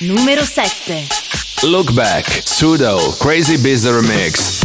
Numero 7 Look Back, Pseudo, Crazy Biz Remix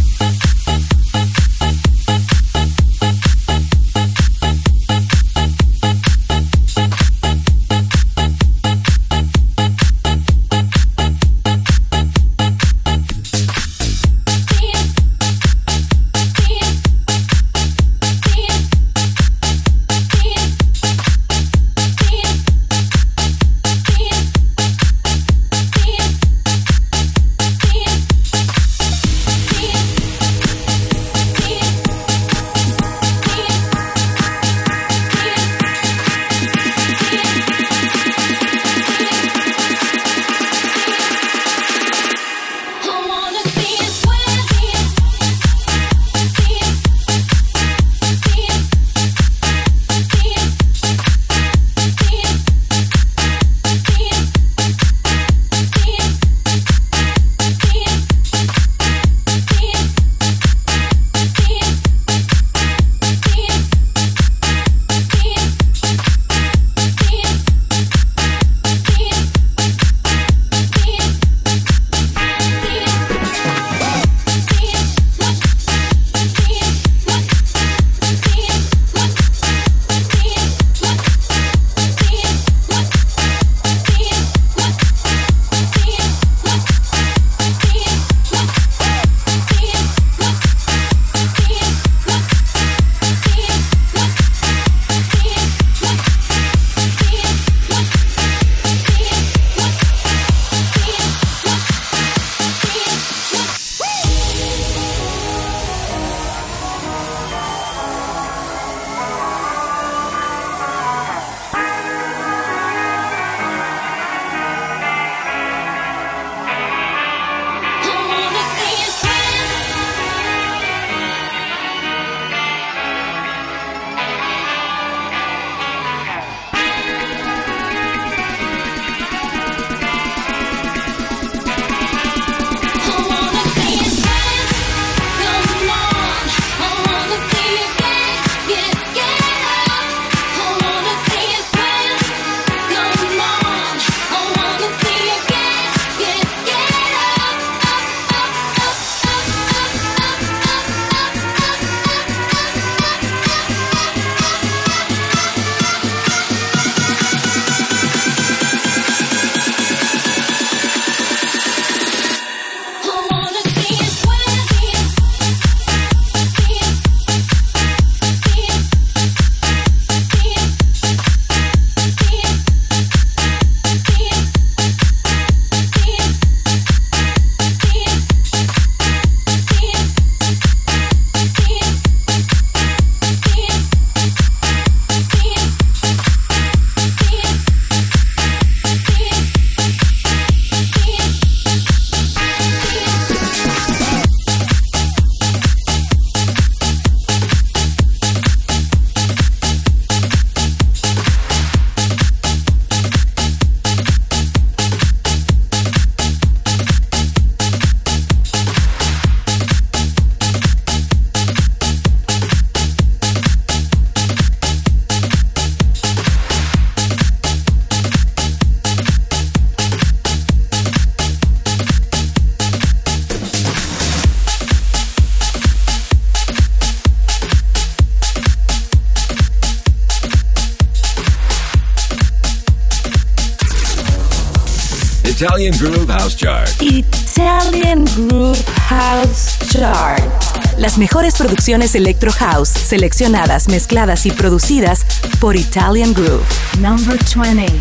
Las mejores producciones Electro House, seleccionadas, mezcladas y producidas por Italian Groove. Number 20.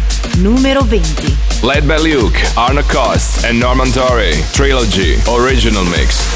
Número 20. Led by Luke, Arno Cost, and Norman Torrey. Trilogy, original mix.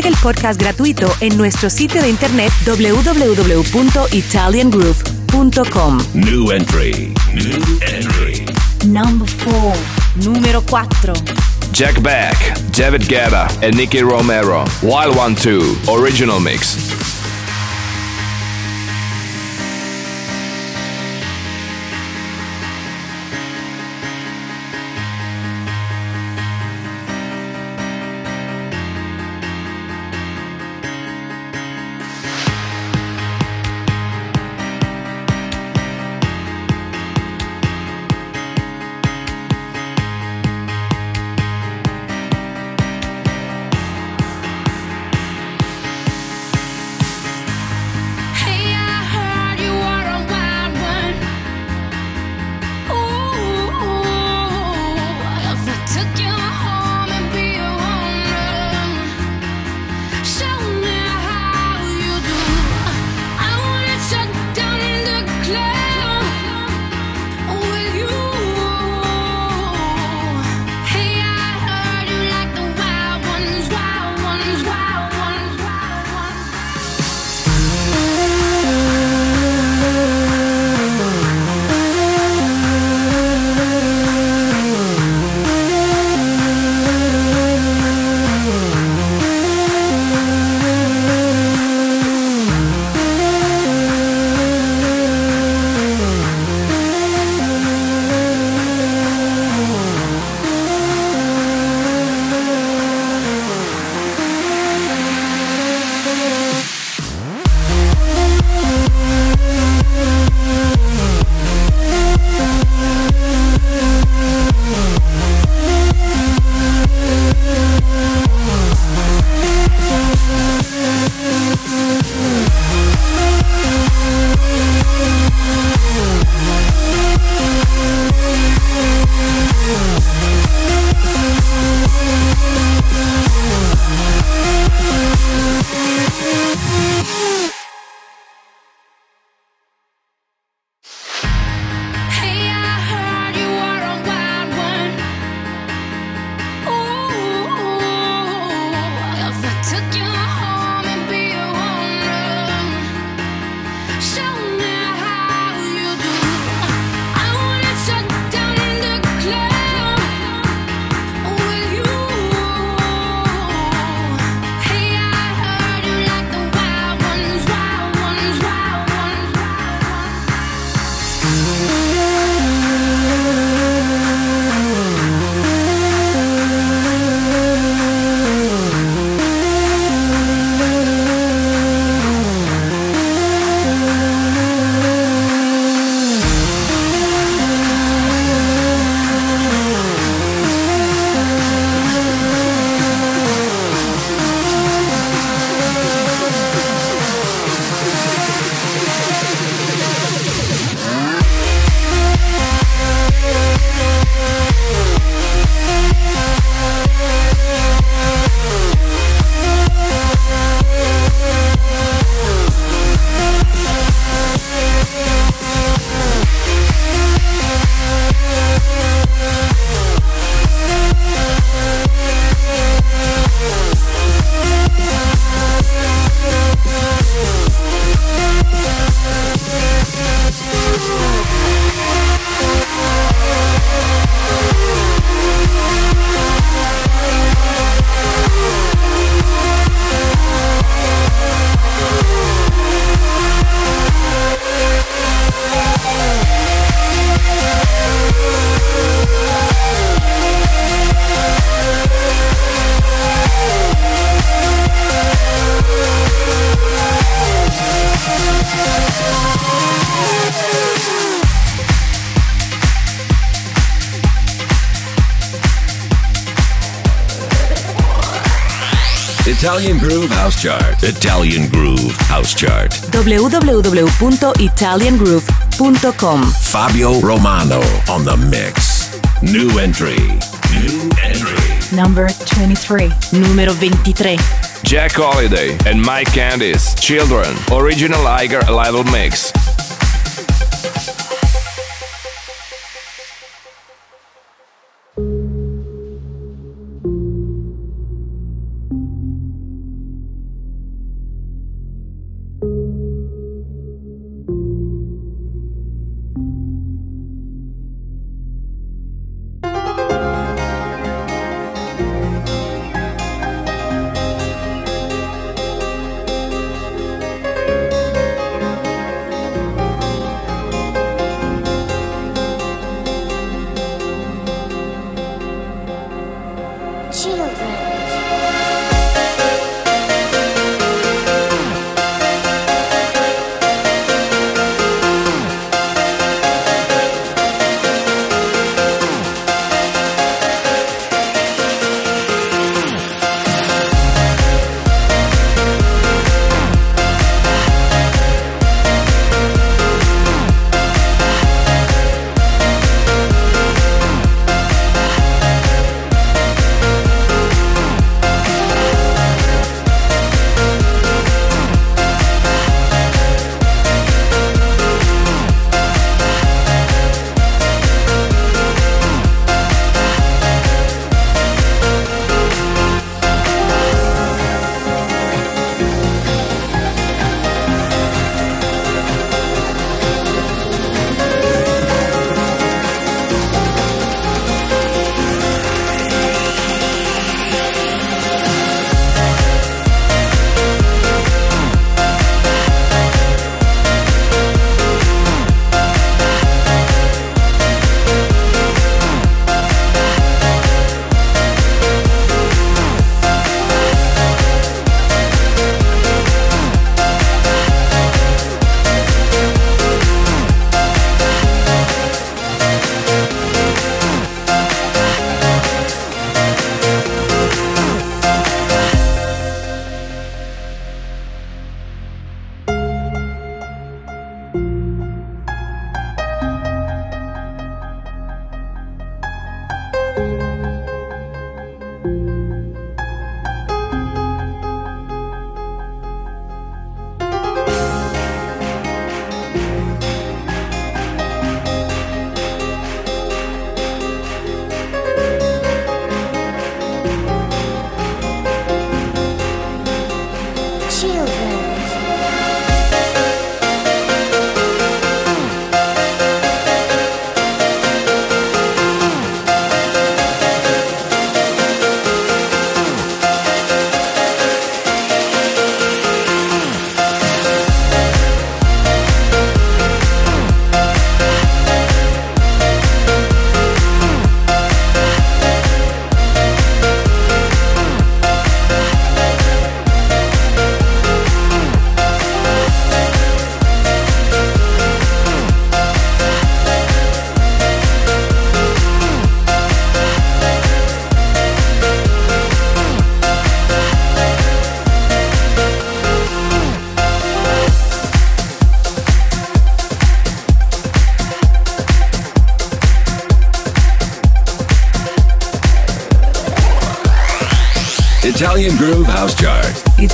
Descarga el podcast gratuito en nuestro sitio de internet www.italiangroove.com. New entry. New entry. Number 4. Número 4. Jack Beck, David Guetta, and Nicky Romero. Wild One 2, original mix. Italian Groove House Chart. www.italiangroove.com Fabio Romano on the mix. New entry. New entry. Number 23. Numero 23. Jack Holiday and Mike Candys, Children, original Iger Lidl mix.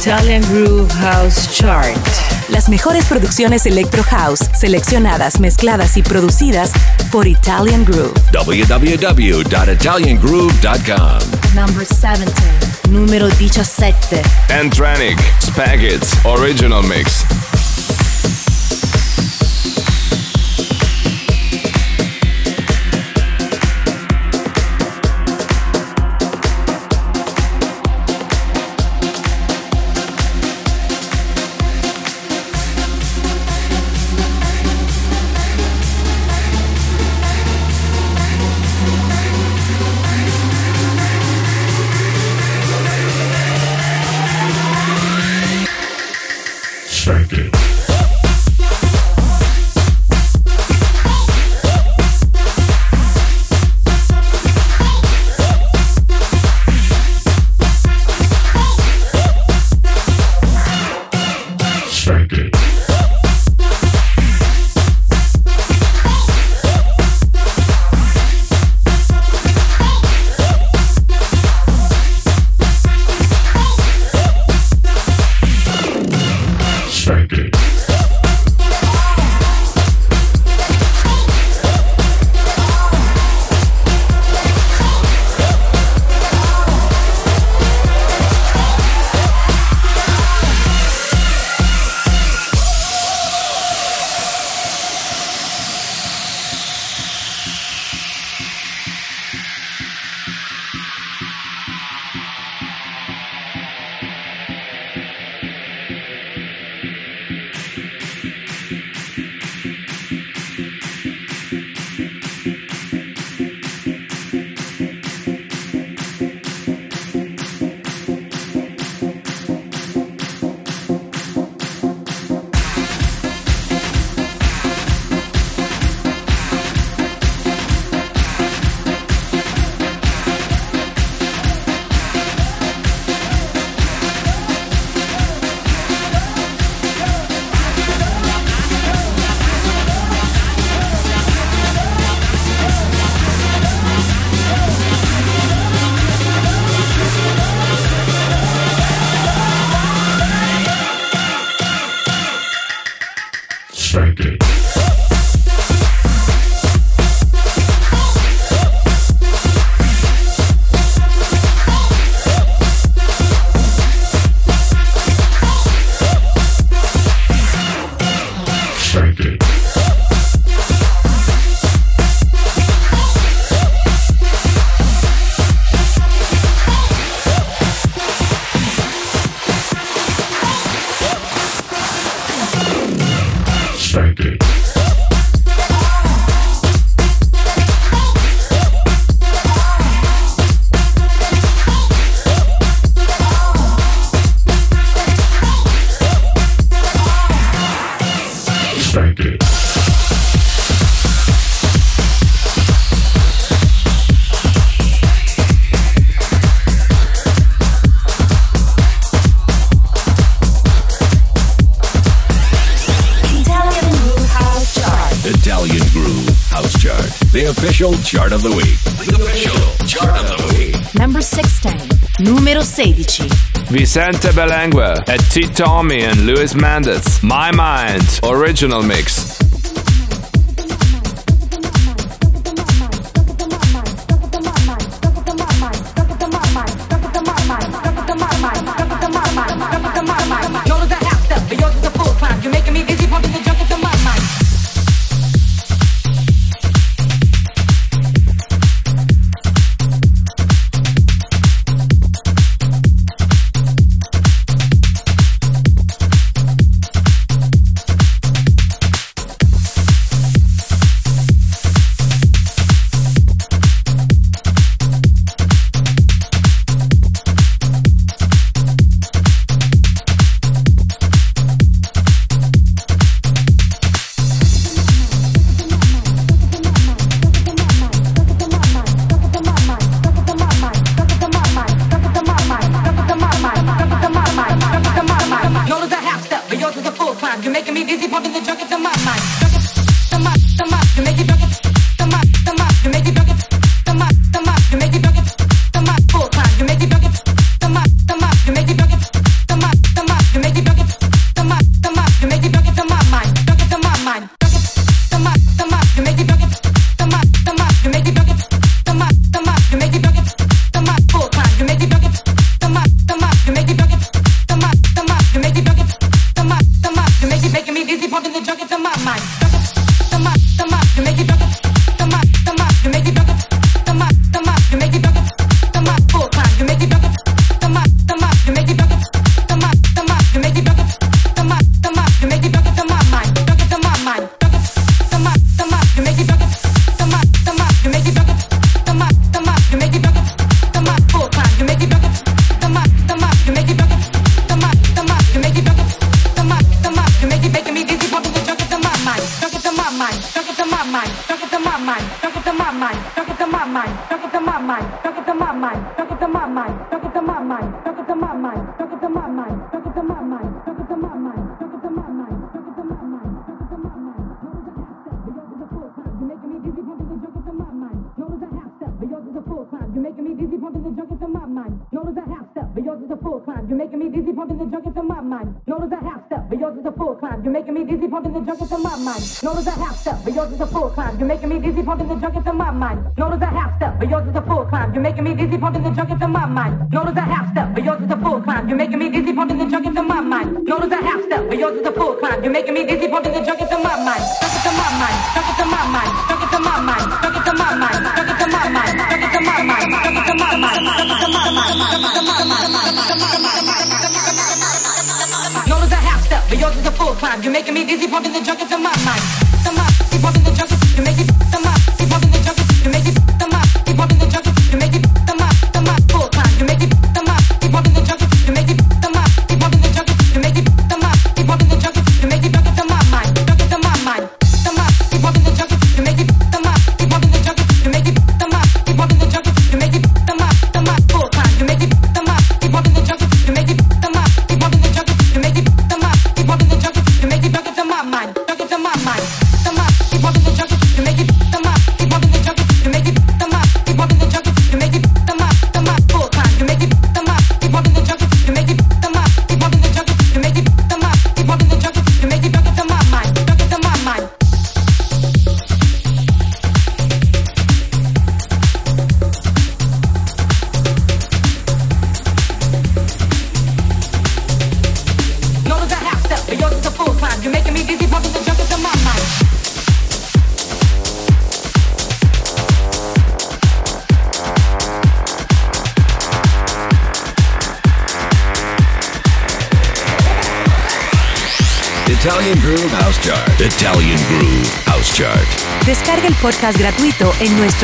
Italian Groove House Chart. Las mejores producciones Electro House, seleccionadas, mezcladas y producidas por Italian Groove. www.italiangroove.com. Number 17. Numero 17. Antranic, Spaggits, original mix. Chart of the week. The official chart of the week. Number 16. Numero 16. Vicente Belengue at T. Tommy and Luis Mendez. My Mind, original mix.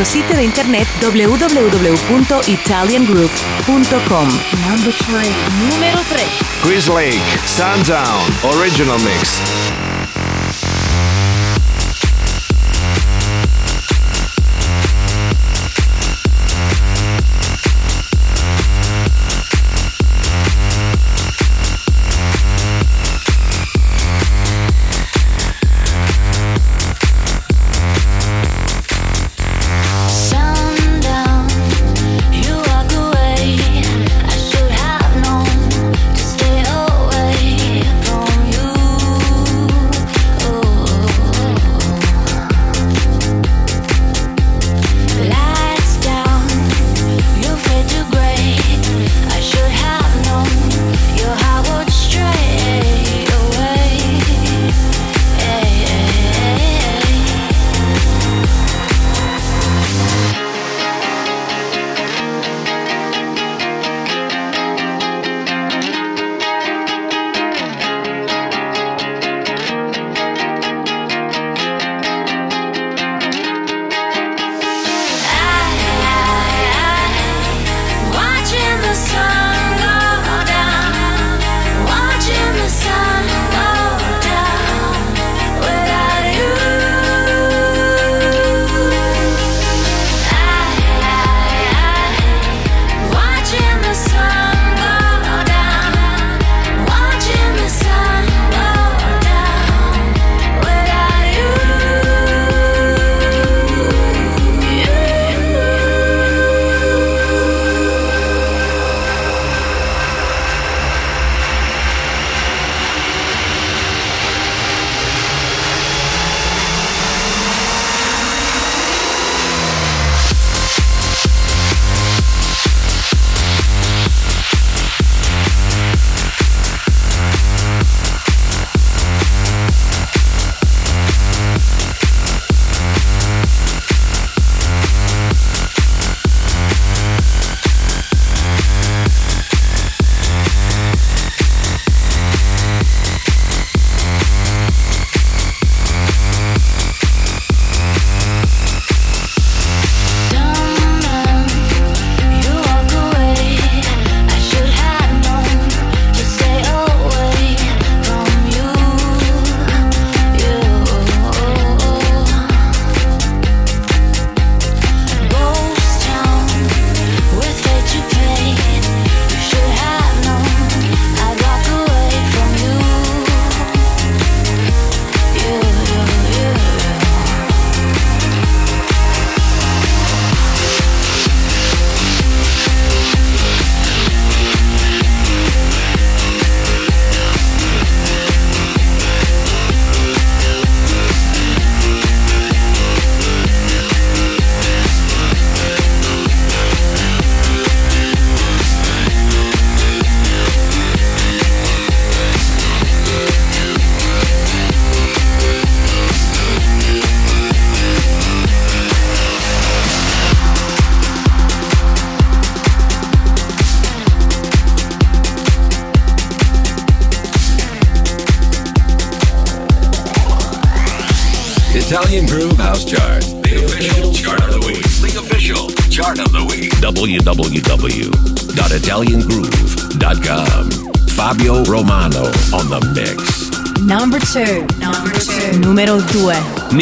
Nuestro sitio de internet 3. Numero 3. Chris Lake, Sundown, Original Mix.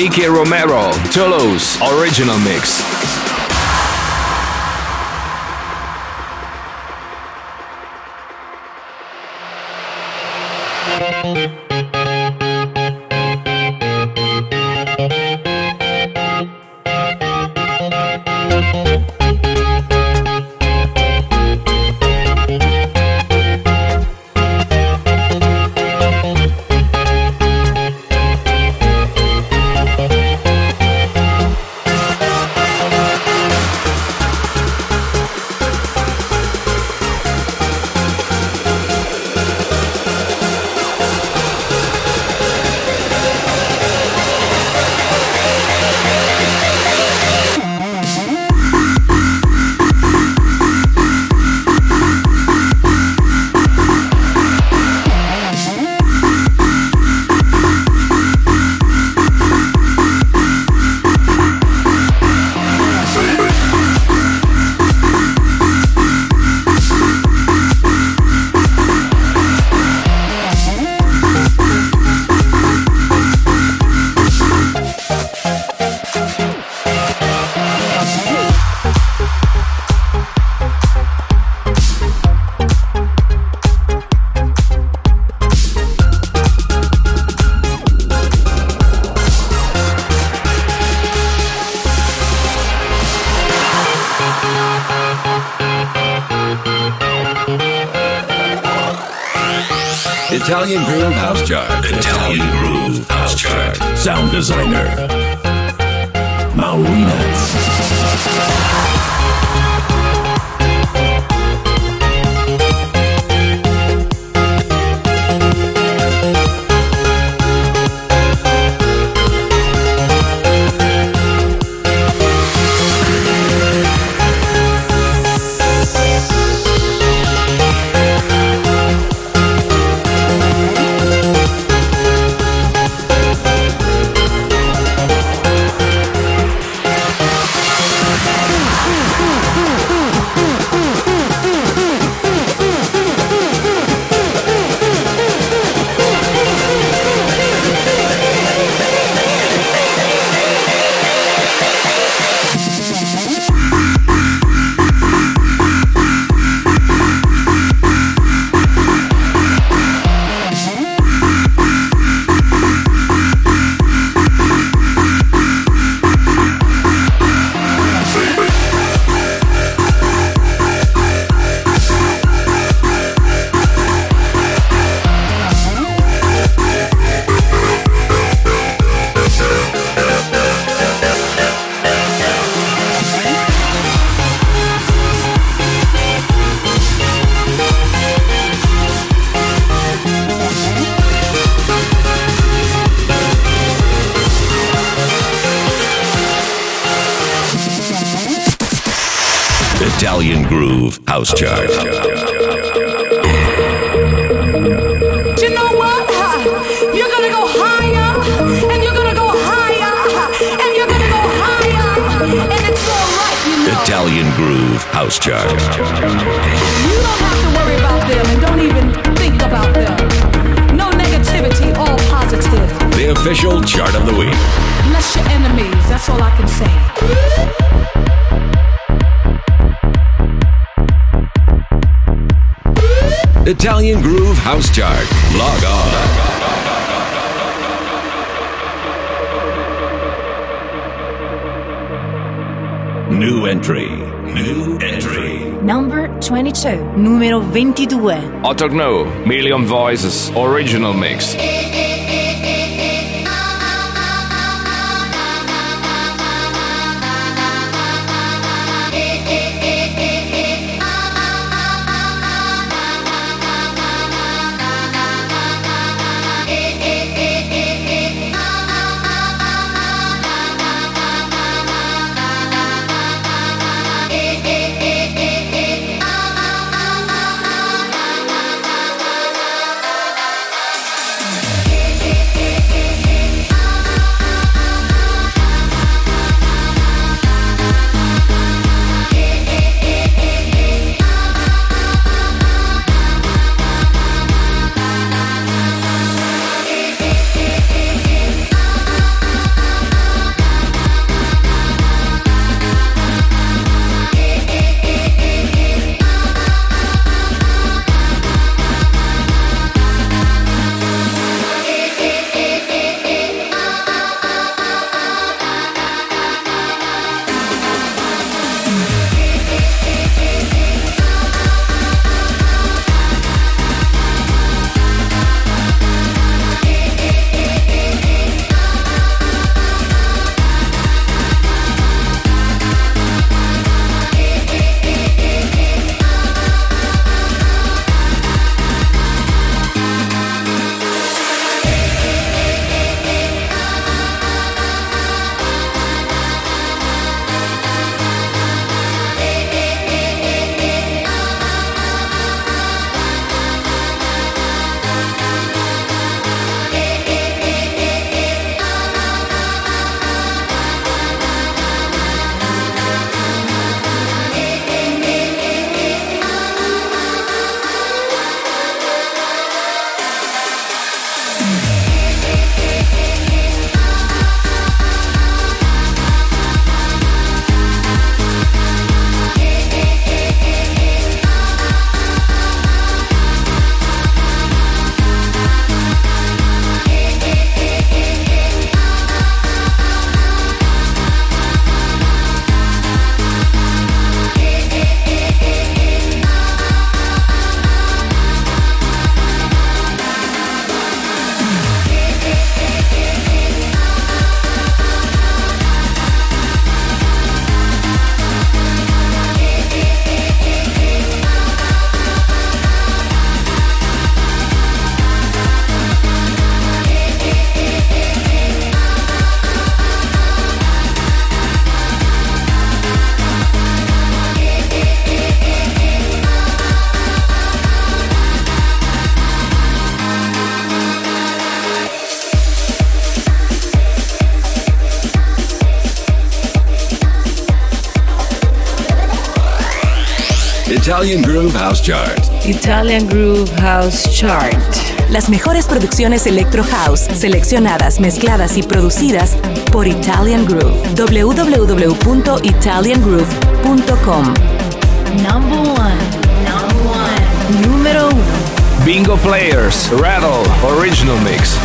Nicky Romero, Toulouse original mix. Italian Groove House Chart. Log on. New entry. New entry. Number 22. Numero 22. Otto Knows. Million Voices, original mix. Italian Groove House Chart. Italian Groove House Chart. Las mejores producciones Electro House, seleccionadas, mezcladas y producidas por Italian Groove. www.italiangroove.com. Number one. Number one. Número uno. Bingo Players, Rattle, Original Mix.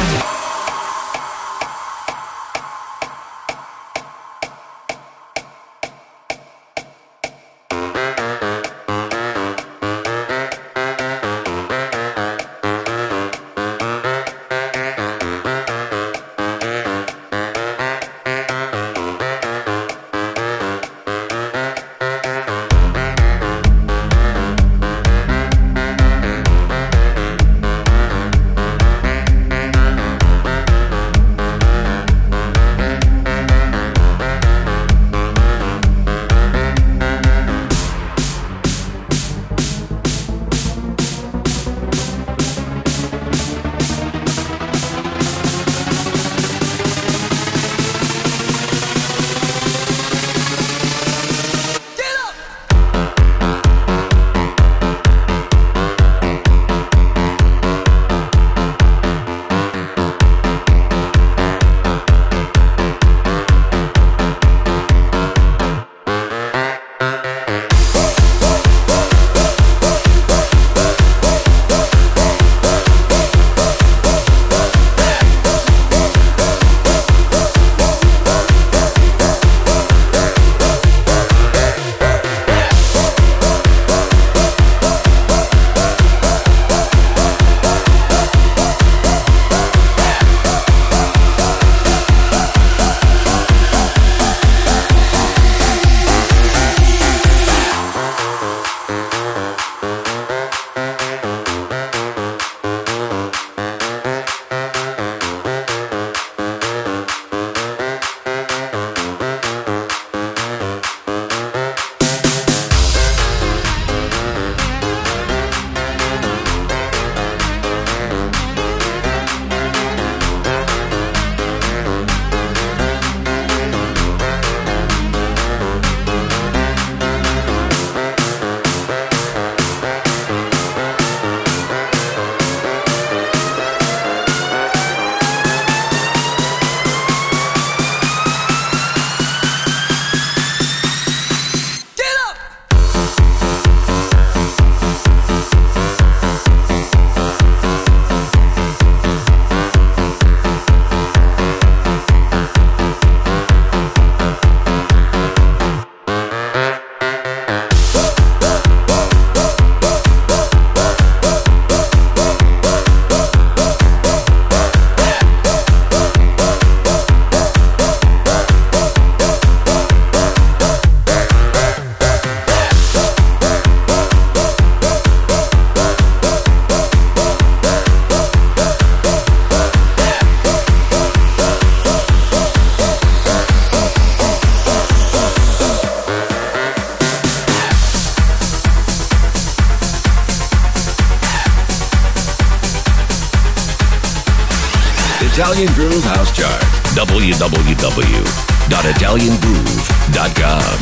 www.italiangroove.com.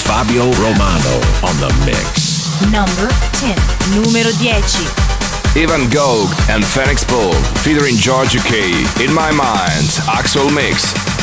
Fabio Romano on the mix. Number 10. Numero 10. Ivan Gough and Feenixpawl featuring Georgi Kay. In My Mind, Axwell Mix.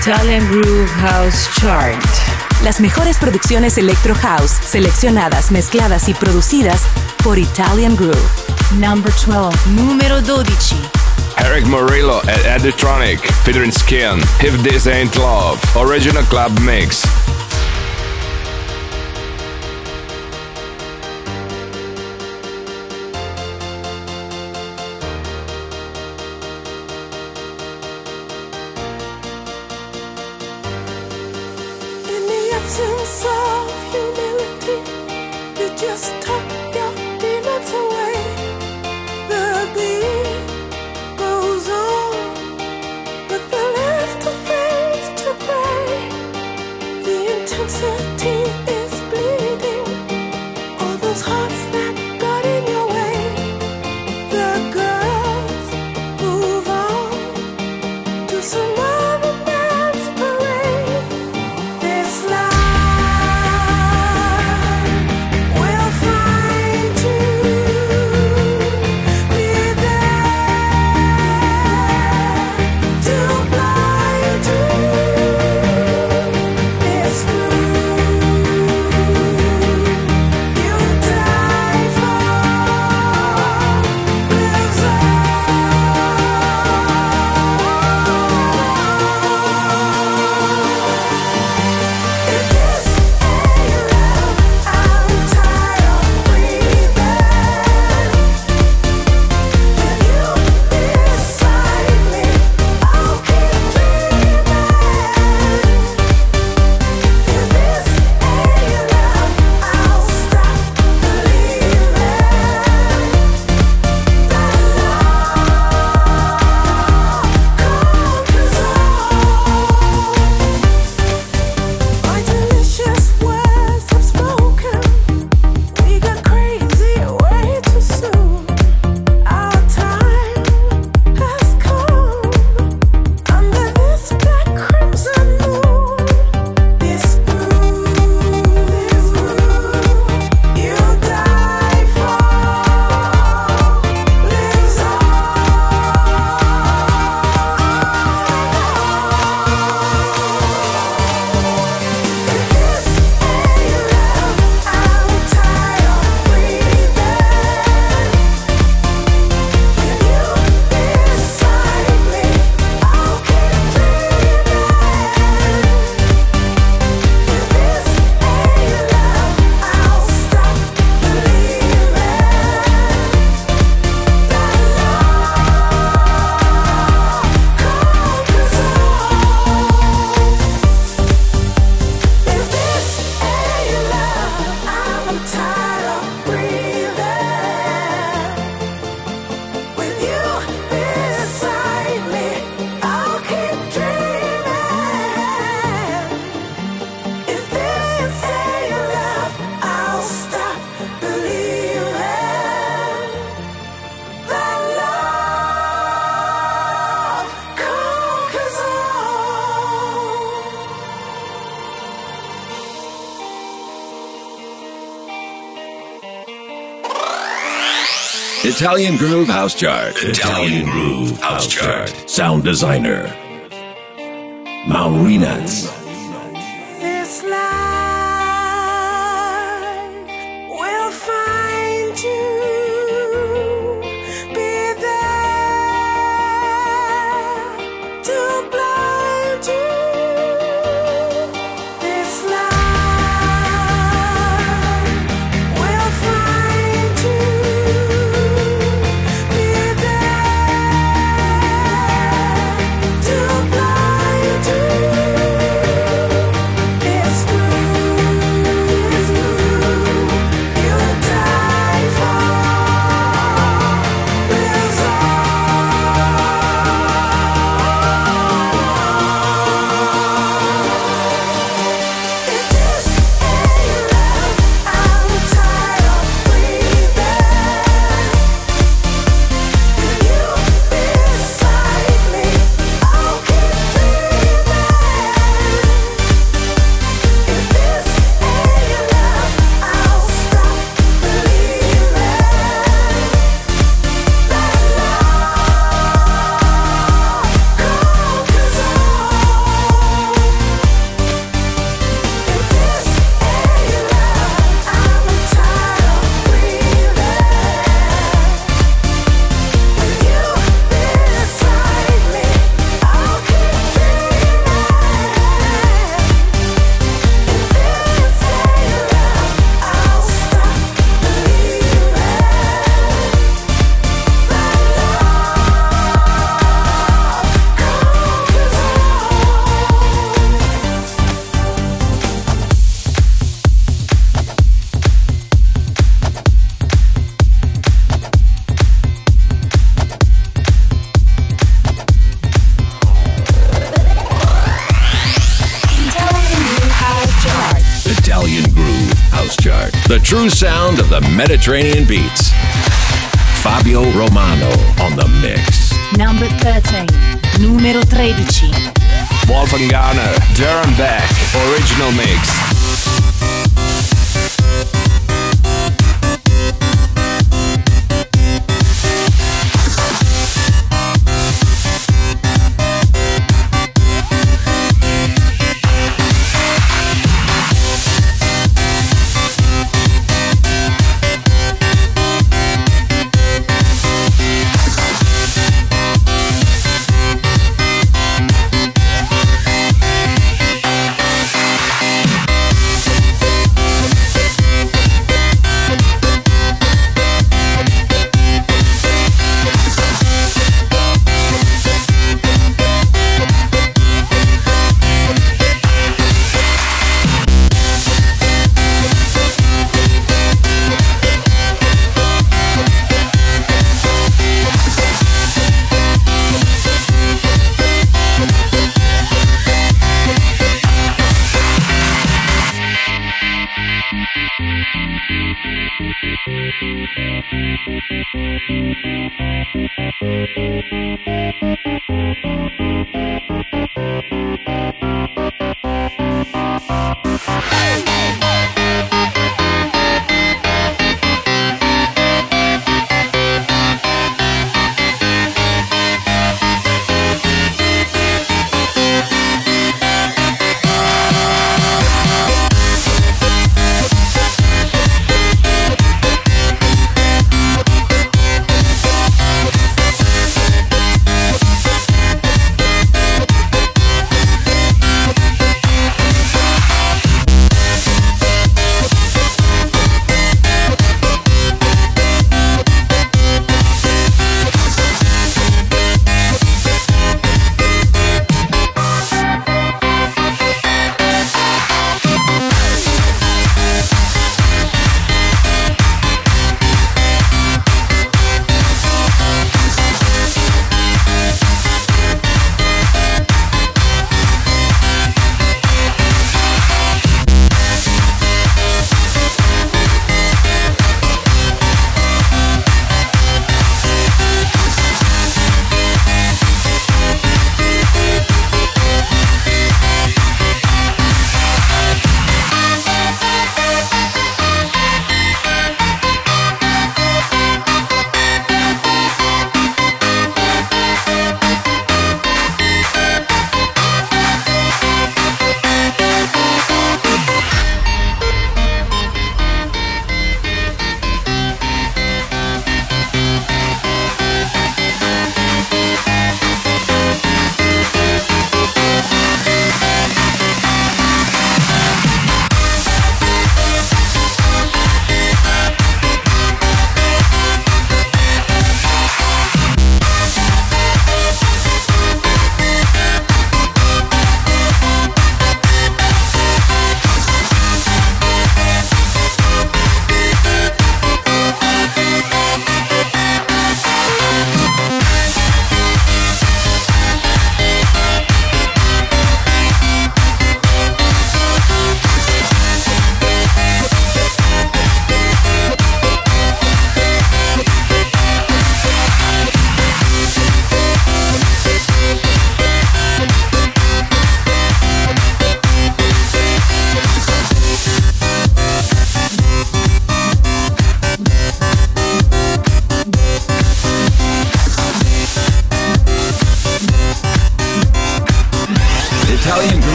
Italian Groove House Chart. Las mejores producciones Electro House, seleccionadas, mezcladas y producidas por Italian Groove. Number 12. Numero 12. Eric Murillo at Editronic, featuring Skin. If This Ain't Love, original club mix. Italian Groove House Chart. Italian Groove House Chart. Sound designer. Maurinats. true sound of the Mediterranean beats. Fabio Romano on the mix. Number 13, numero 13. Wolfgang Gartner, Durham Beck, original mix.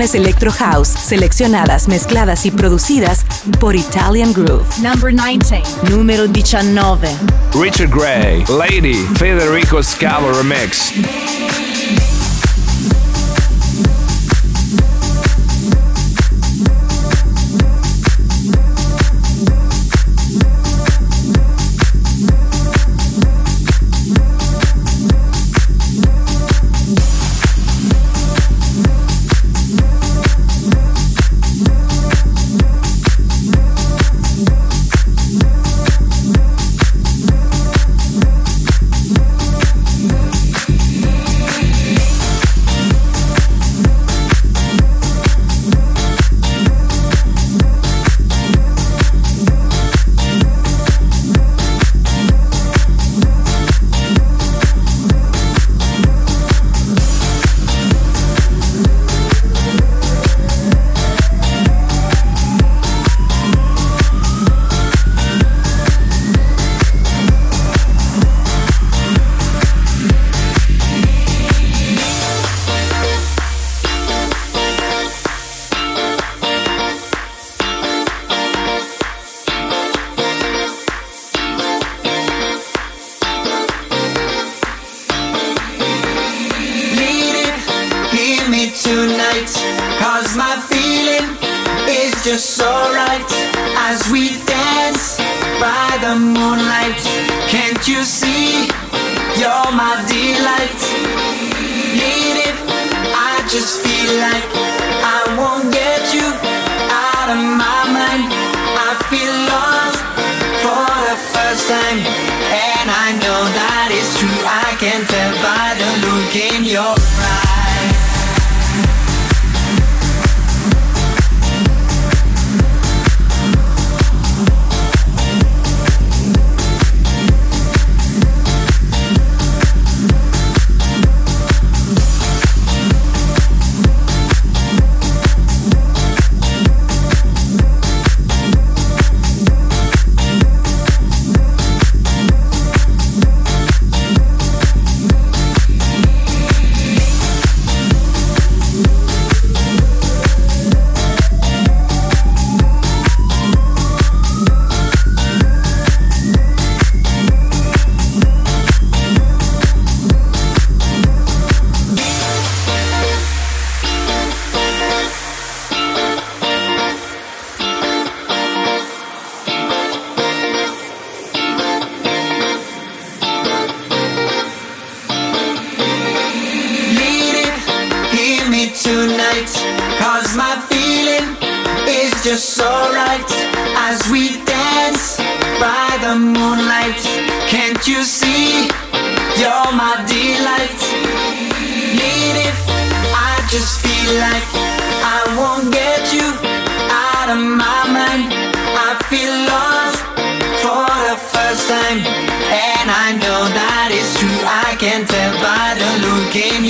Electro House, seleccionadas, mezcladas y producidas por Italian Groove. Number 19. Número 19. Richard Gray, Lady, Federico Scalo Remix.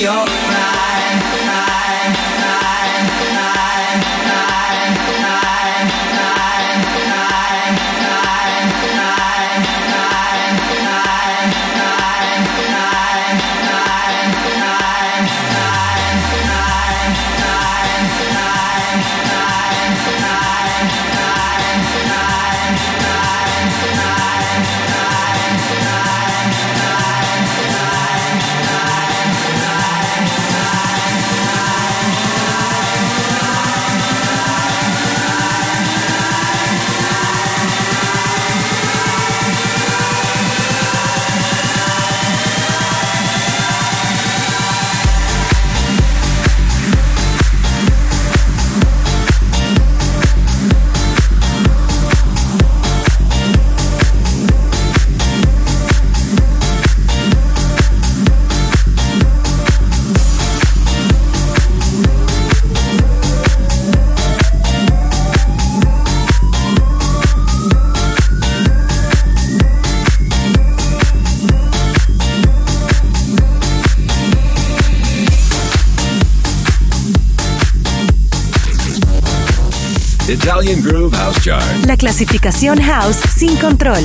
your friend la clasificación house sin control.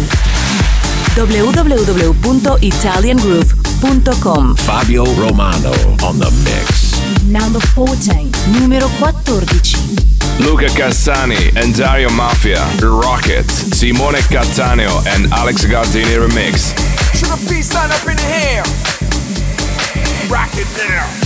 www.italiangroove.com Fabio Romano on the mix. Number 14, numero 14. Luca Cassani and Dario Mafia, Rocket, Simone Cattaneo and Alex Gardini remix. Should be stand up in the air. Rocket now.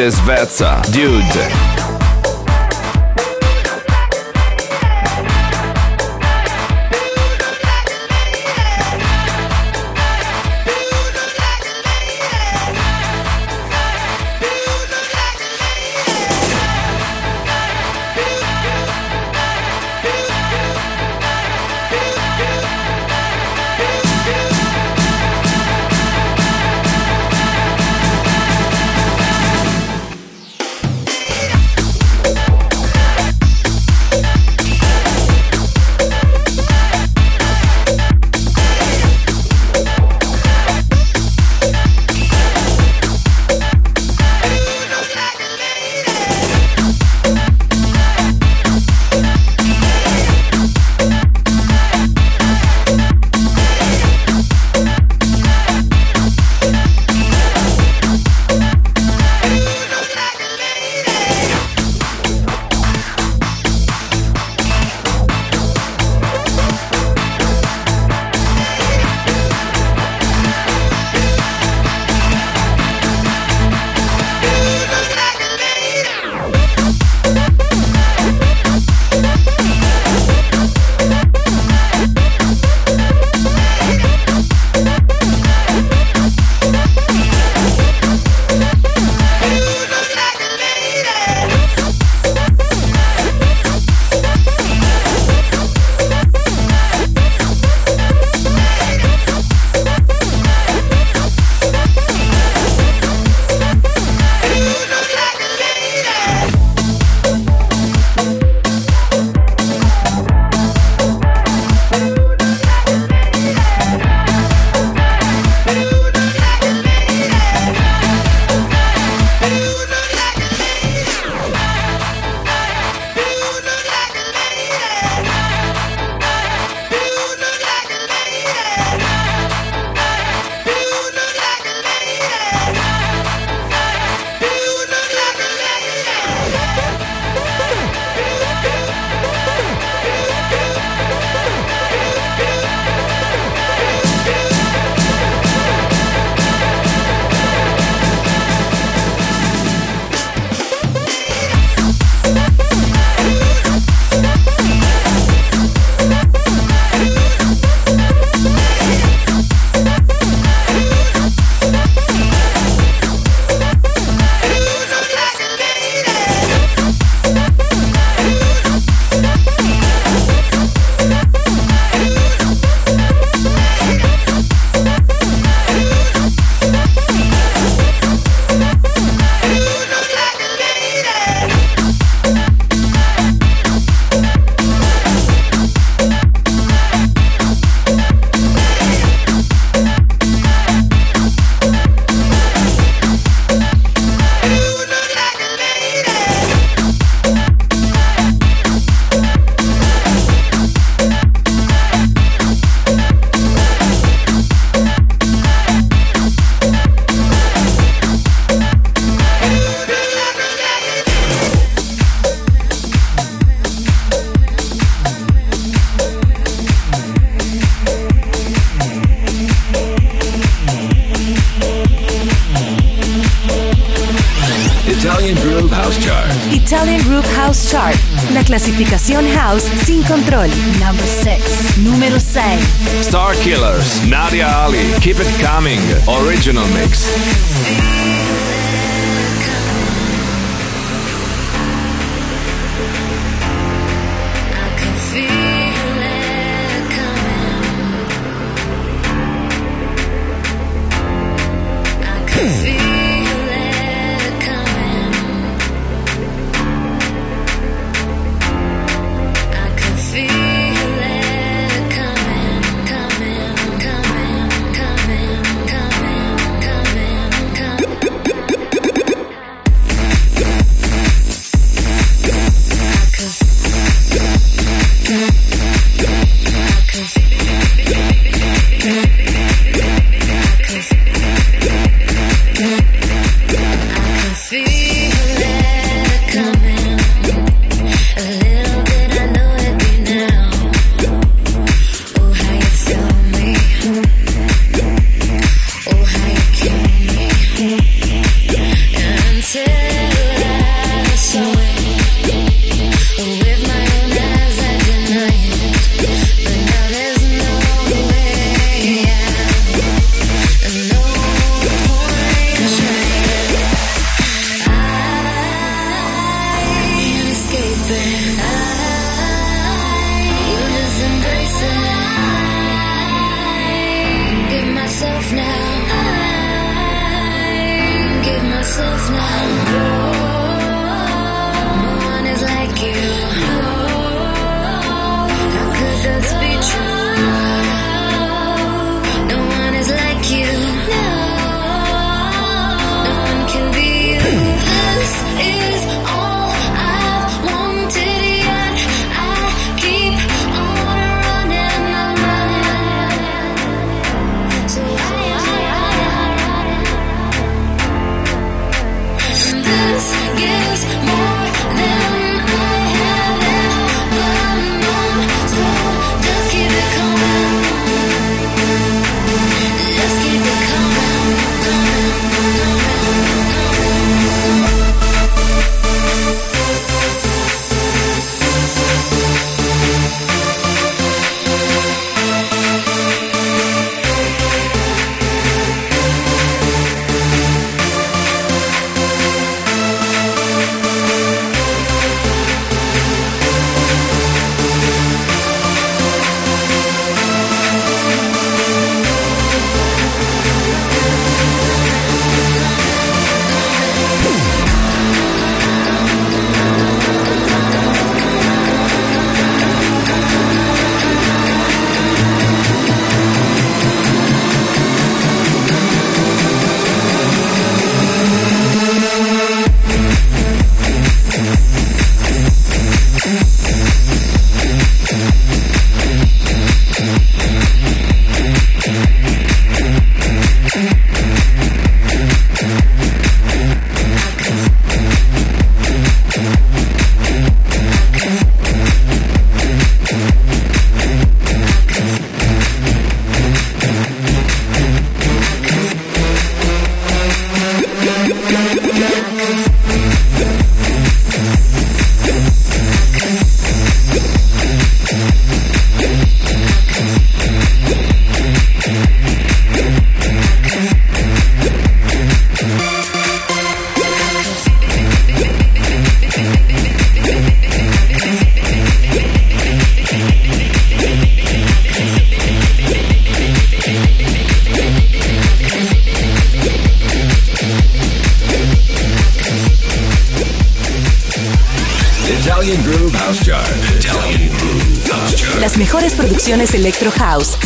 Mercedes Vetsa, Dude. Keep it coming, original mix. see.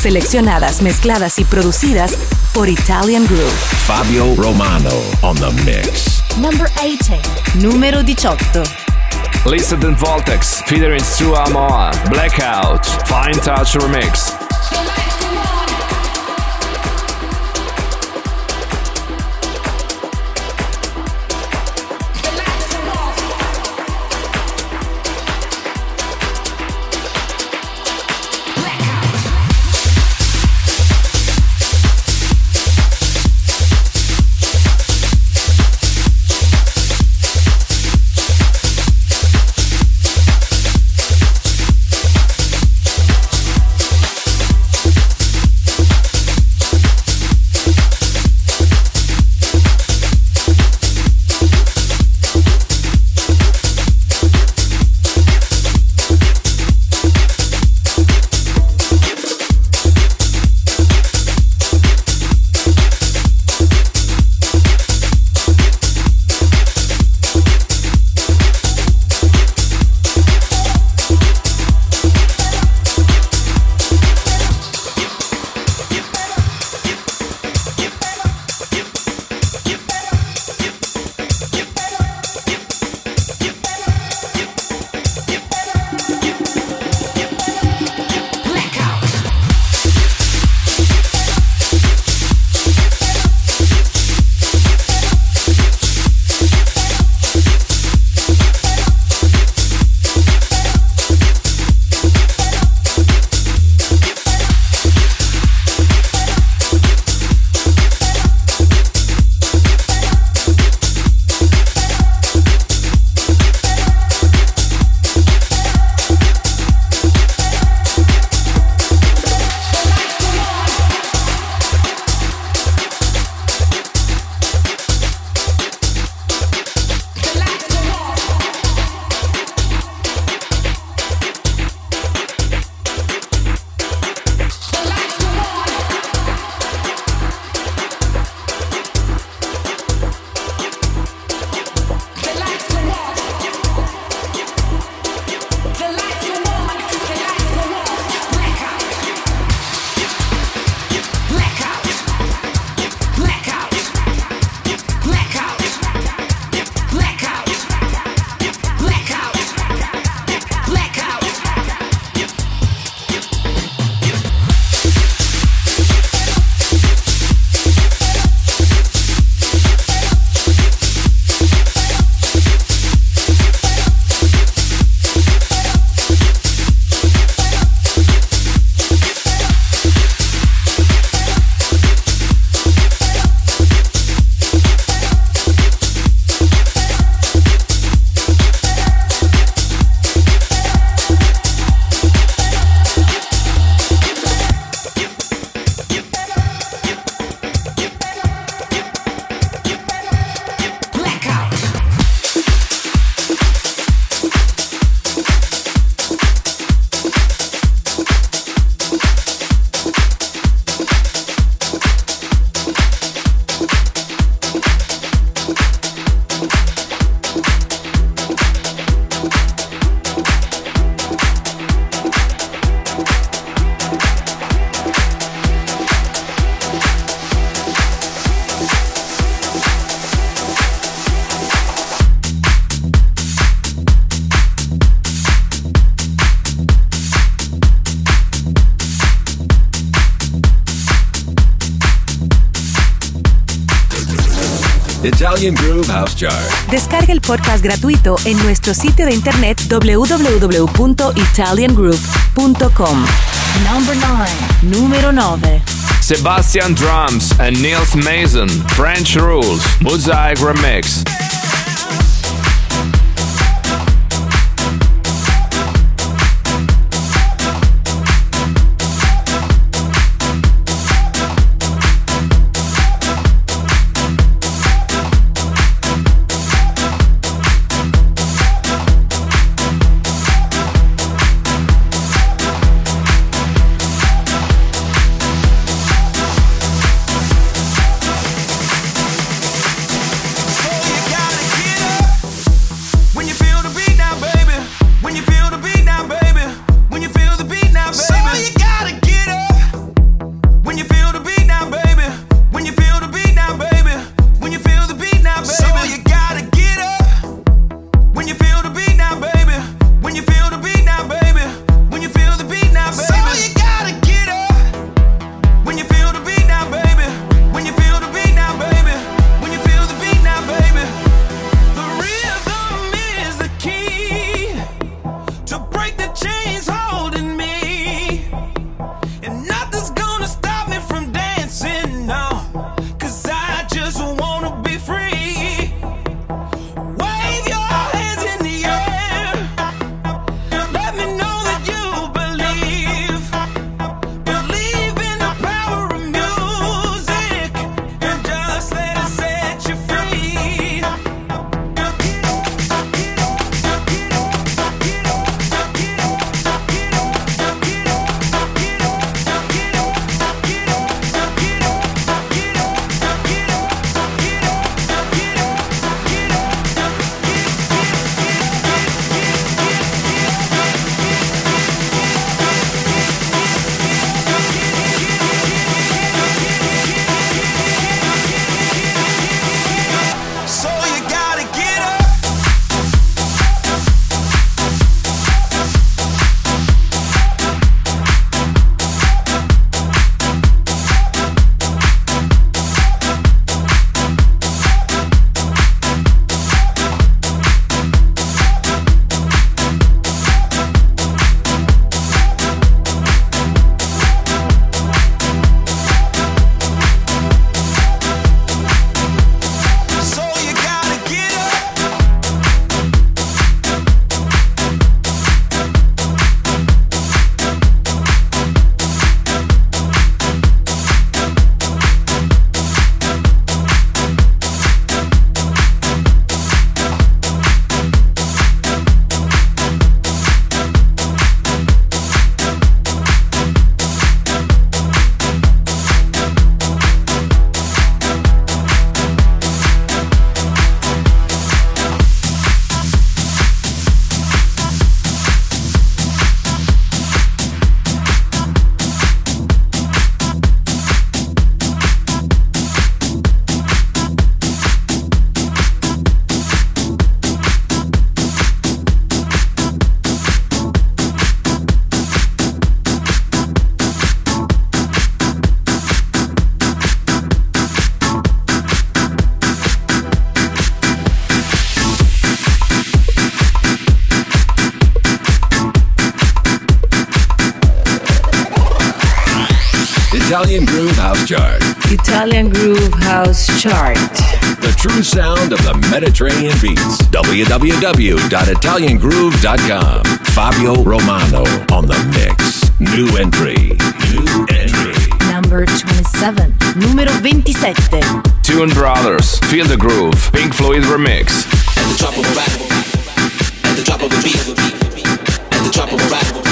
seleccionadas, mezcladas y producidas por Italian Group. Fabio Romano on the mix. Number 18. Numero 18. Listed in Voltex, featuring Sua Moa, Blackout, Fine Touch Remix. Italian Groove House Chart. Descarga el podcast gratuito en nuestro sitio de internet www.italiangroove.com. Number 9. Numero 9. Sebastian Drums and Niels Mason, French Rules, Mosaic Remix. Italian Groove House Chart. The true sound of the Mediterranean beats. www.italiangroove.com. Fabio Romano on the mix. New entry. New entry. Number 27. Numero 27. Tune Brothers, Feel the Groove, Pink Floyd Remix. At the drop of a rap, at the drop of a beat, at the drop of a rap,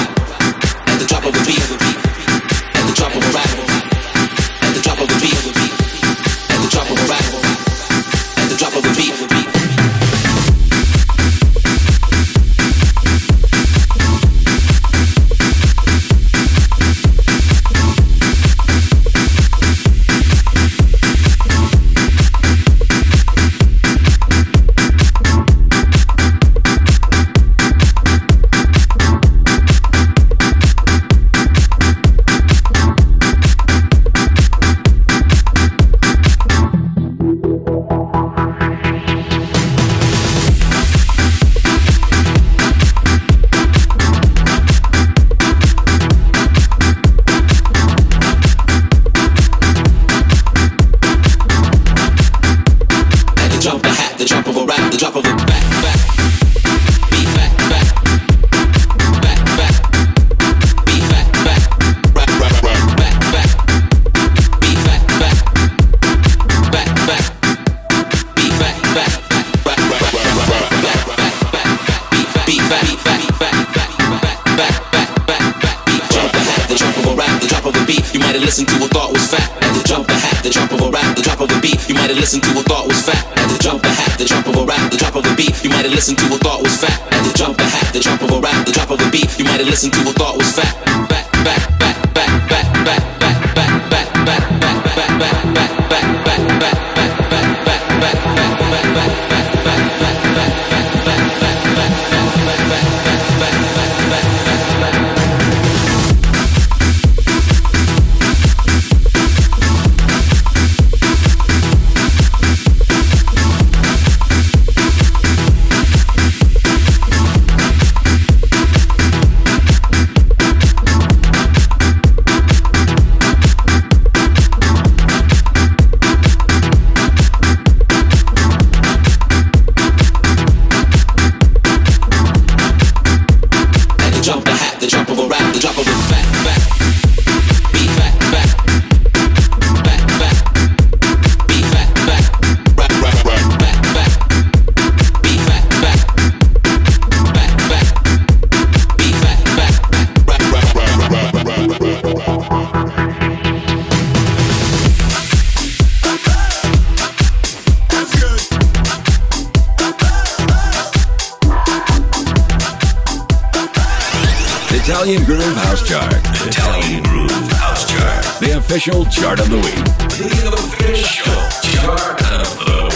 Italian Groove House Chart. Italian Groove House Chart. The official chart of the week. The official chart of the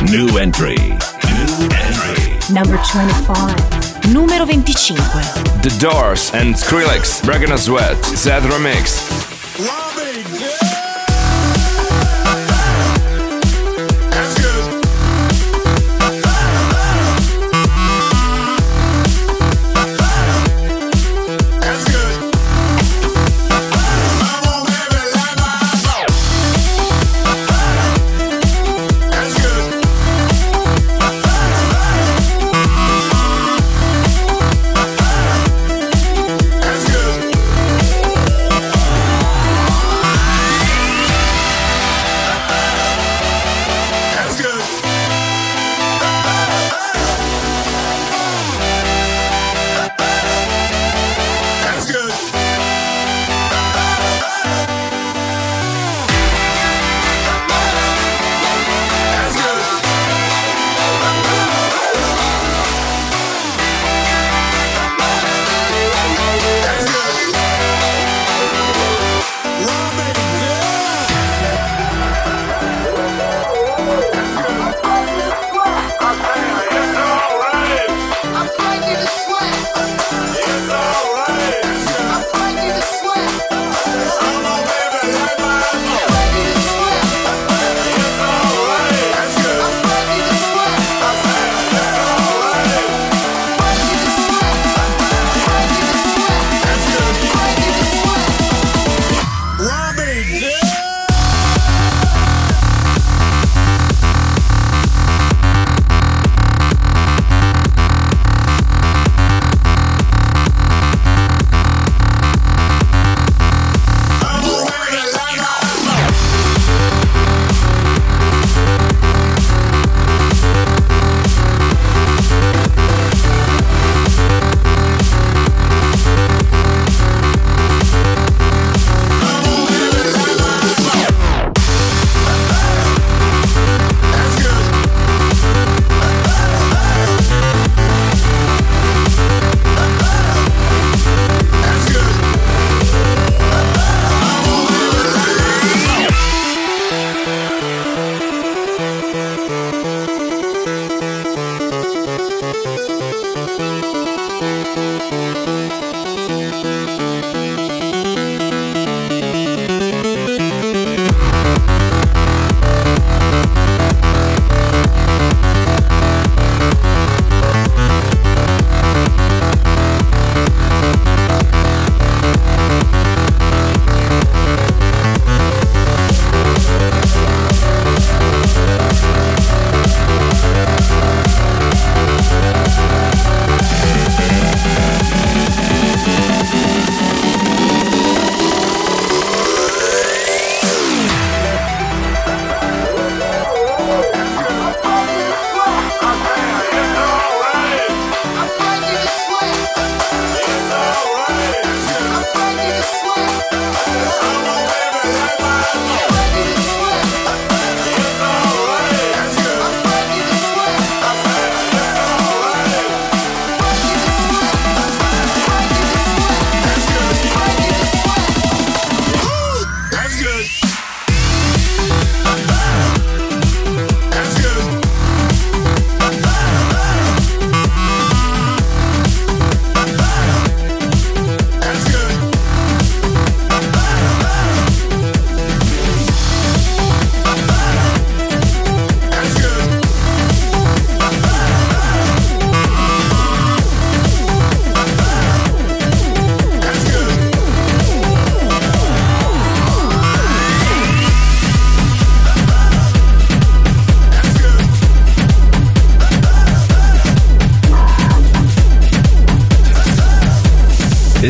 week. New entry. New entry. Number 25. Numero 25. The Doors and Skrillex, Breaking a Sweat, Zedd Remix.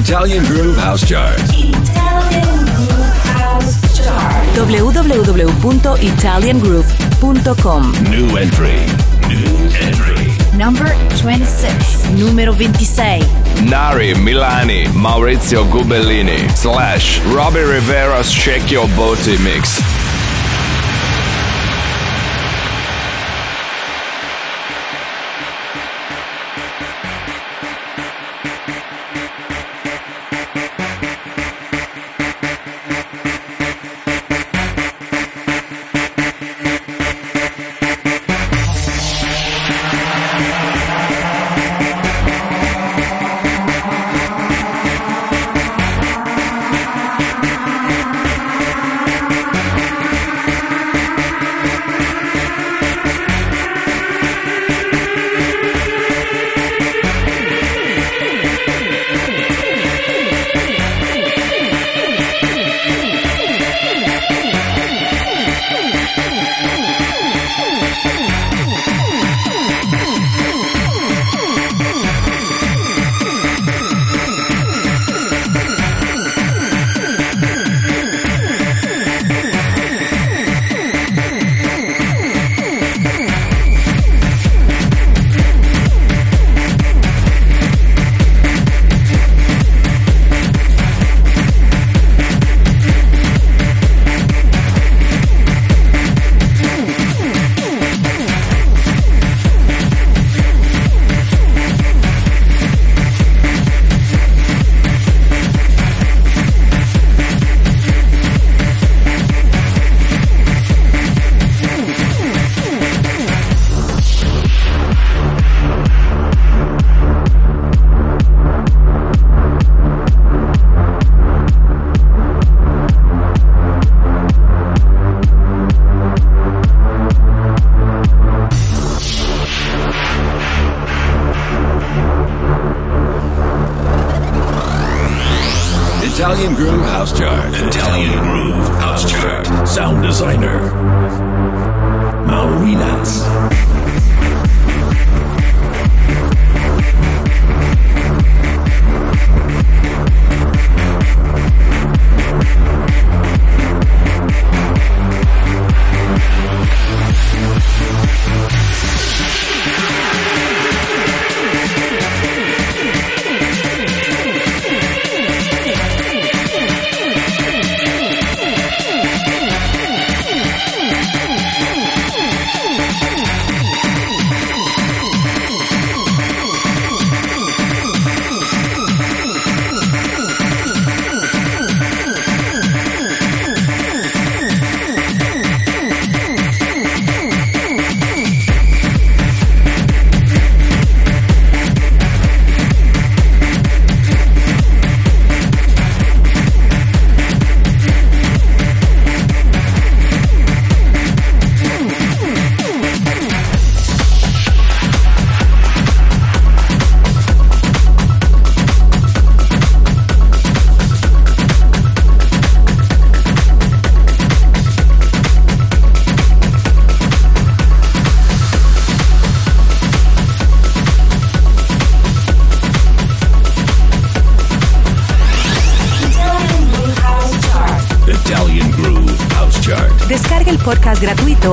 Italian Groove House Chart. Italian Groove House Chart. www.italiangroove.com New entry. New entry. Number 26. Numero 26. Nari Milani Maurizio Gubellini slash Robbie Rivera's Shake Your Booty Mix.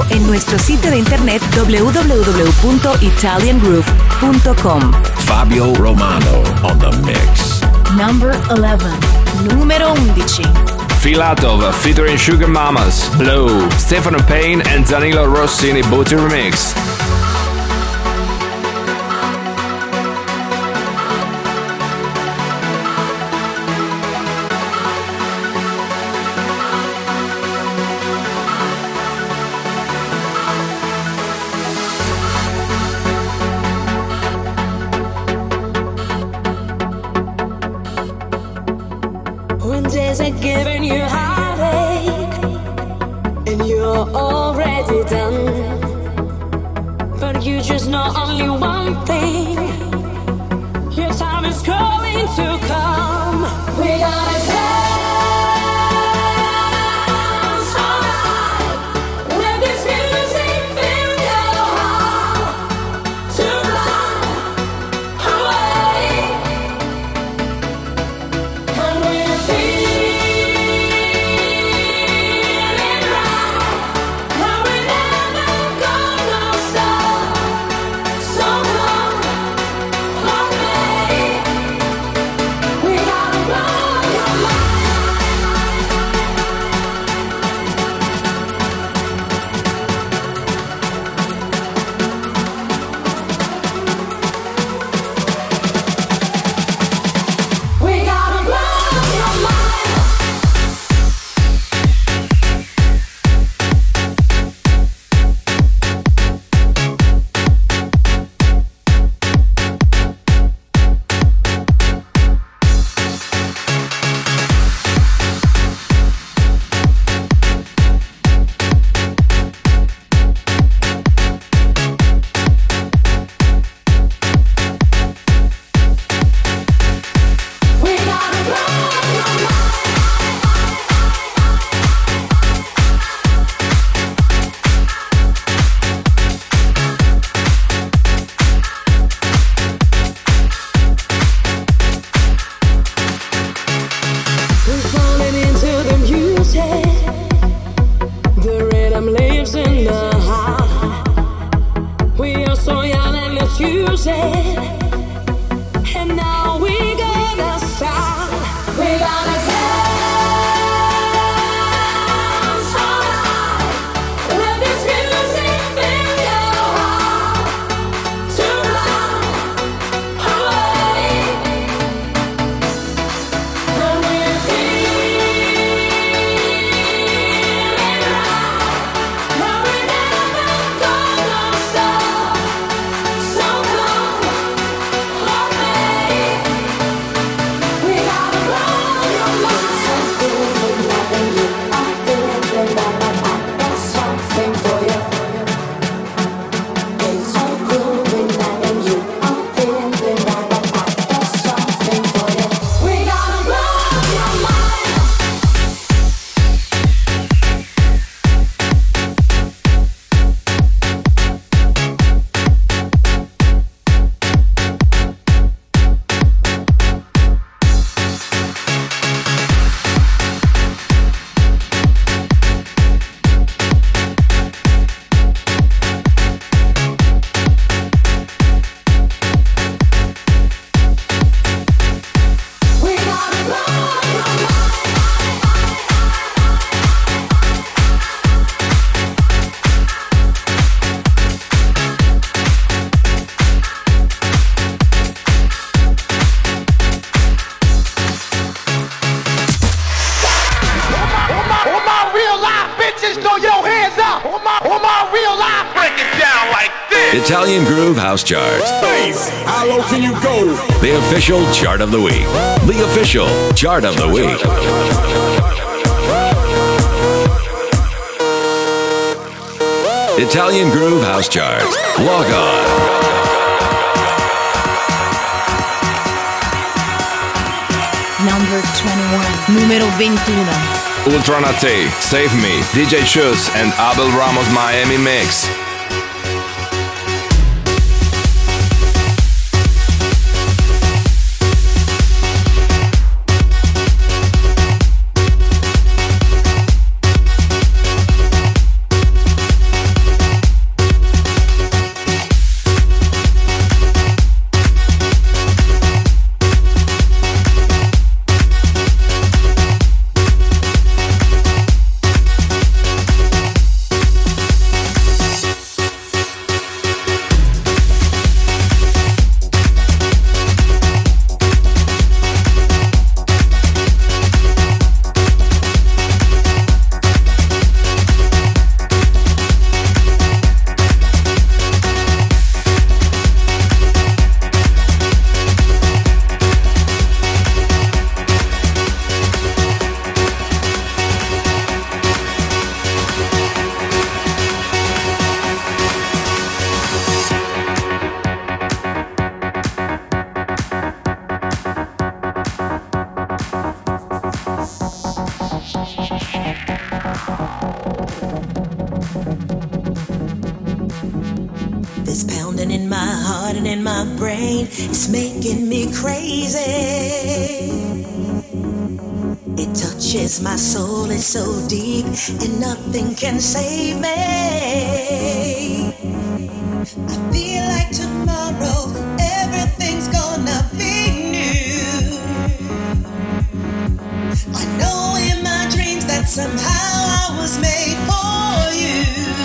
En nuestro sitio de internet www.italiangroove.com. Fabio Romano on the mix. Number 11. Numero 11. Filatov featuring Sugar Mamas, Blue, Stefano Payne and Danilo Rossini Booty Remix. Misuse official chart of the week. The official chart of the week. Italian Groove House Chart. Log on. Number 21. Número 21. Ultra Naté, Save Me, DJ Shoes, and Abel Ramos Miami Mix. Touches my soul, it's so deep, and nothing can save me. I feel like tomorrow everything's gonna be new. I know in my dreams that somehow I was made for you.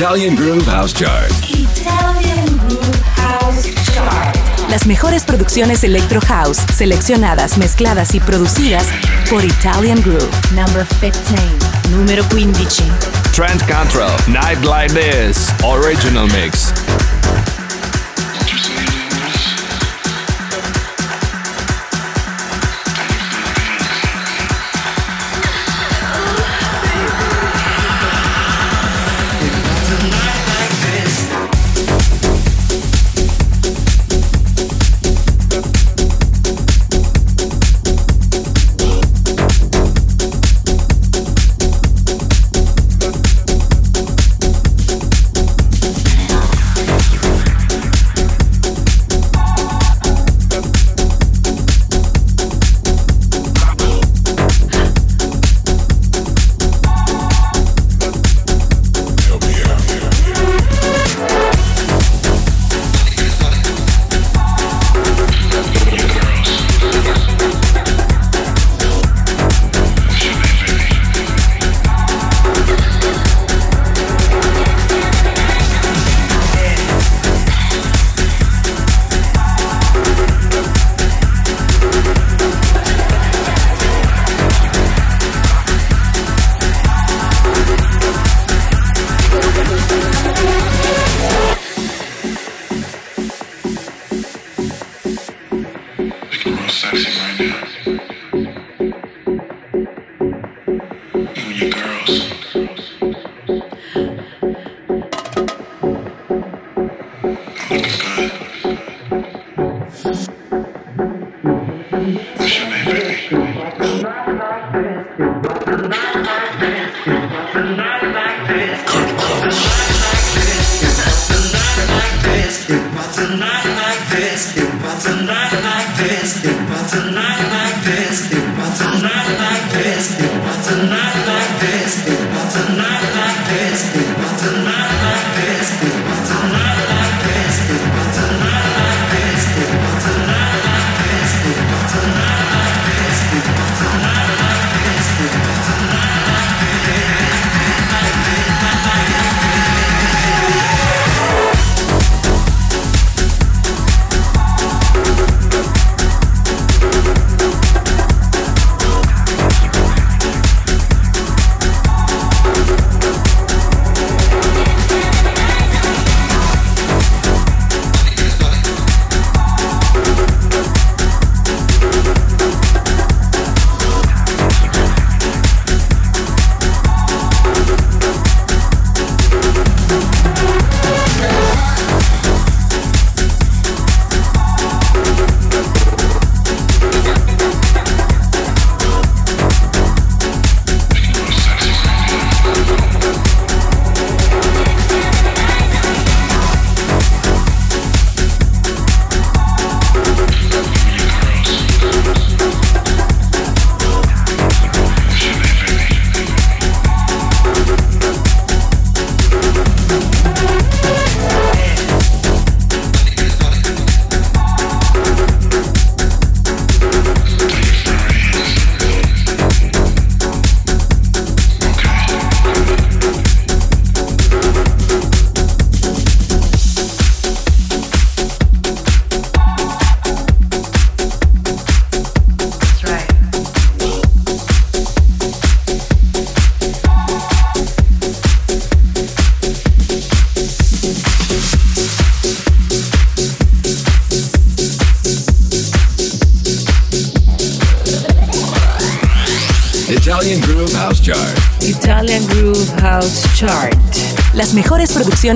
Italian Groove House Chart. Italian Groove House Chart. Las mejores producciones Electro House, seleccionadas, mezcladas y producidas por Italian Groove. Number 15. Numero 15. Trent Cantrell, Night Like This, Original Mix.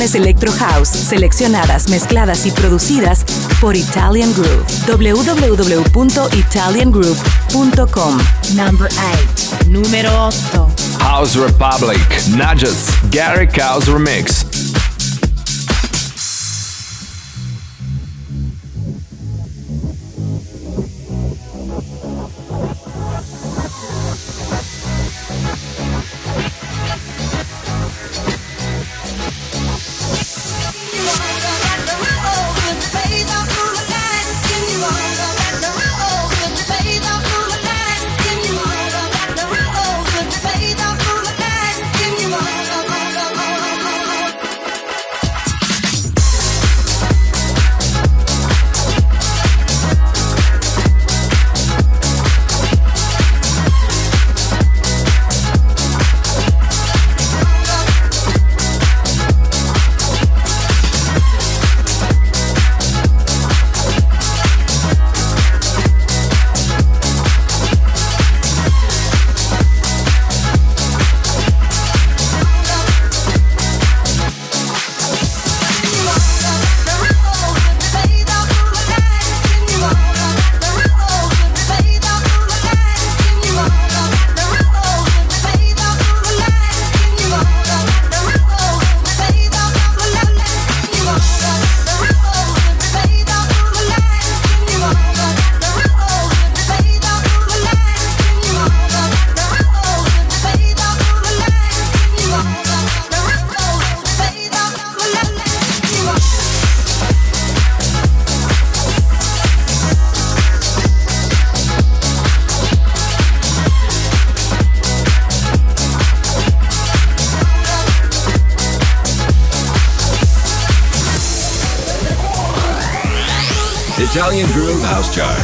Electro House, seleccionadas, mezcladas y producidas por Italian Groove. www.italiangroove.com. Number 8. Número 8. House Republic, Nudges, Gary Cows Remix.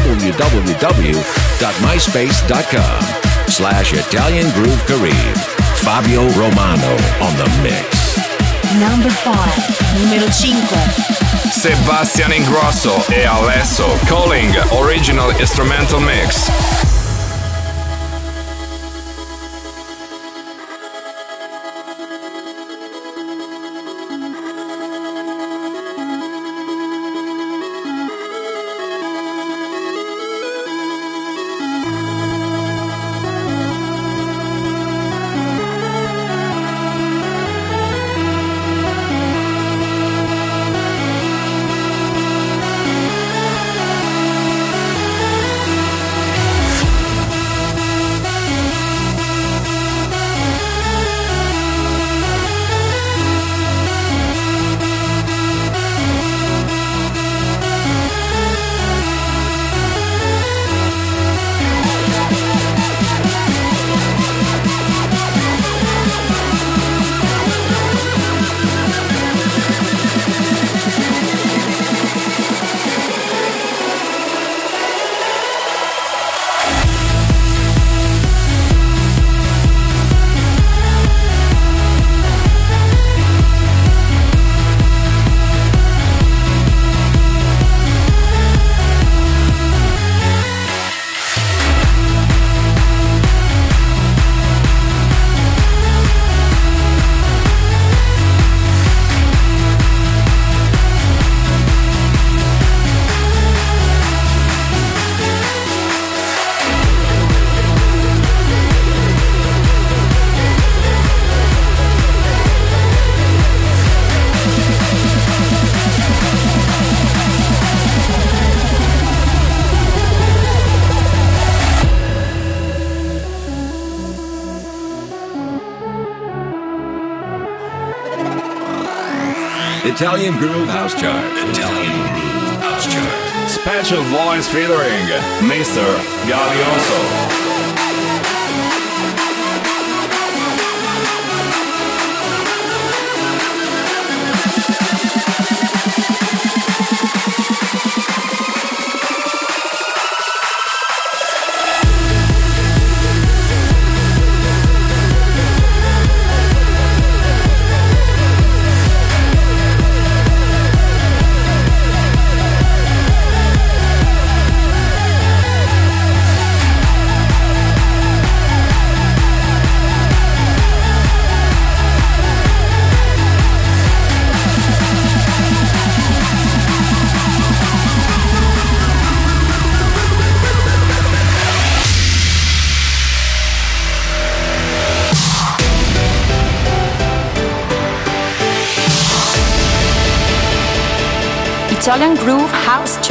www.myspace.com slash Italian Groove Kareem. Fabio Romano on the mix. Number 5. Numero 5. Sebastian Ingrosso e Alesso Calling Original Instrumental Mix. Italian Groove House Chart. Italian Groove House Chart. Special voice featuring Mr. Gavioso.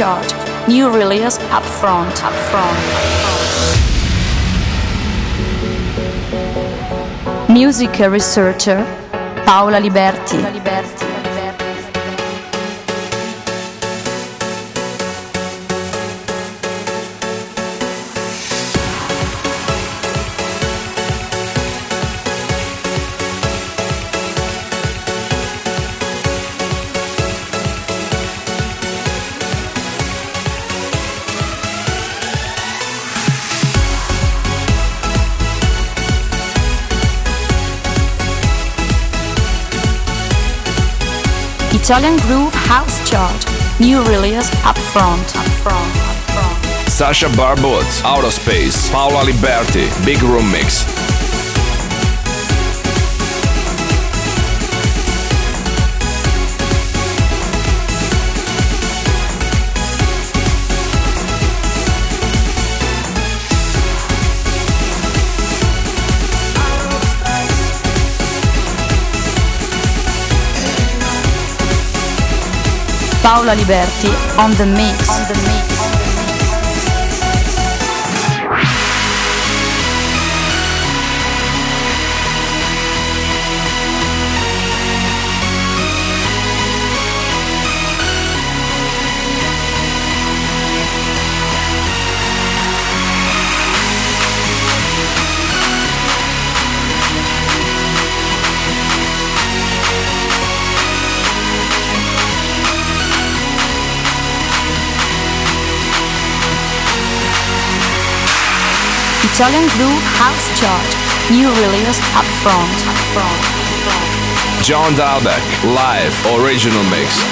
Chart. New release up front, up front. Music researcher Paola Liberti. Italian Groove House Chart. New release up front, up front, up front. Sasha Barbot, Outer Space, Paola Liberti, Big Room Mix. Paola Liberti on the mix. On the mix. Italian Groove House Chart. New release up front, up front. John Dahlbäck, live original mix.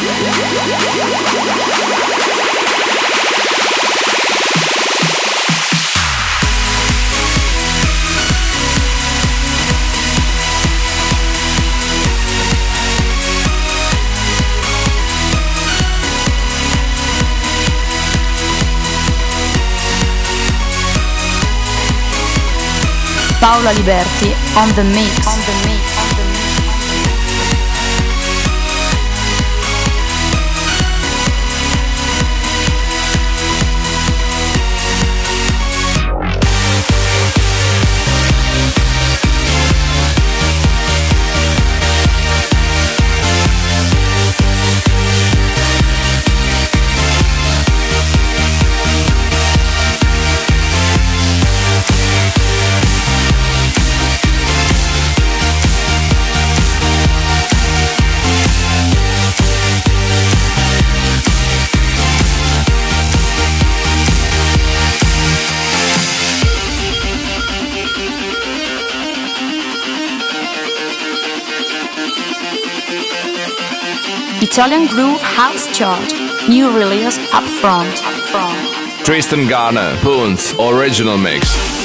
Paola Liberti on the mix. On the mix. Italian Groove House Chart. New release up front. Tristan Garner, Poons, original mix.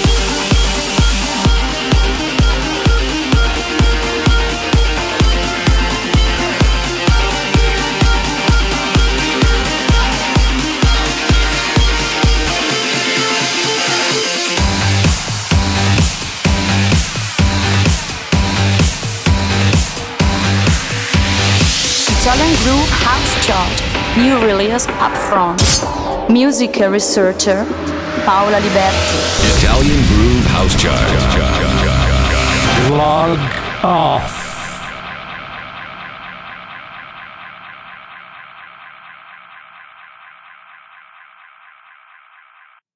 Italian Groove House Chart. New release up front. Music researcher Paola Liberti. Italian Groove House Chart. Log off.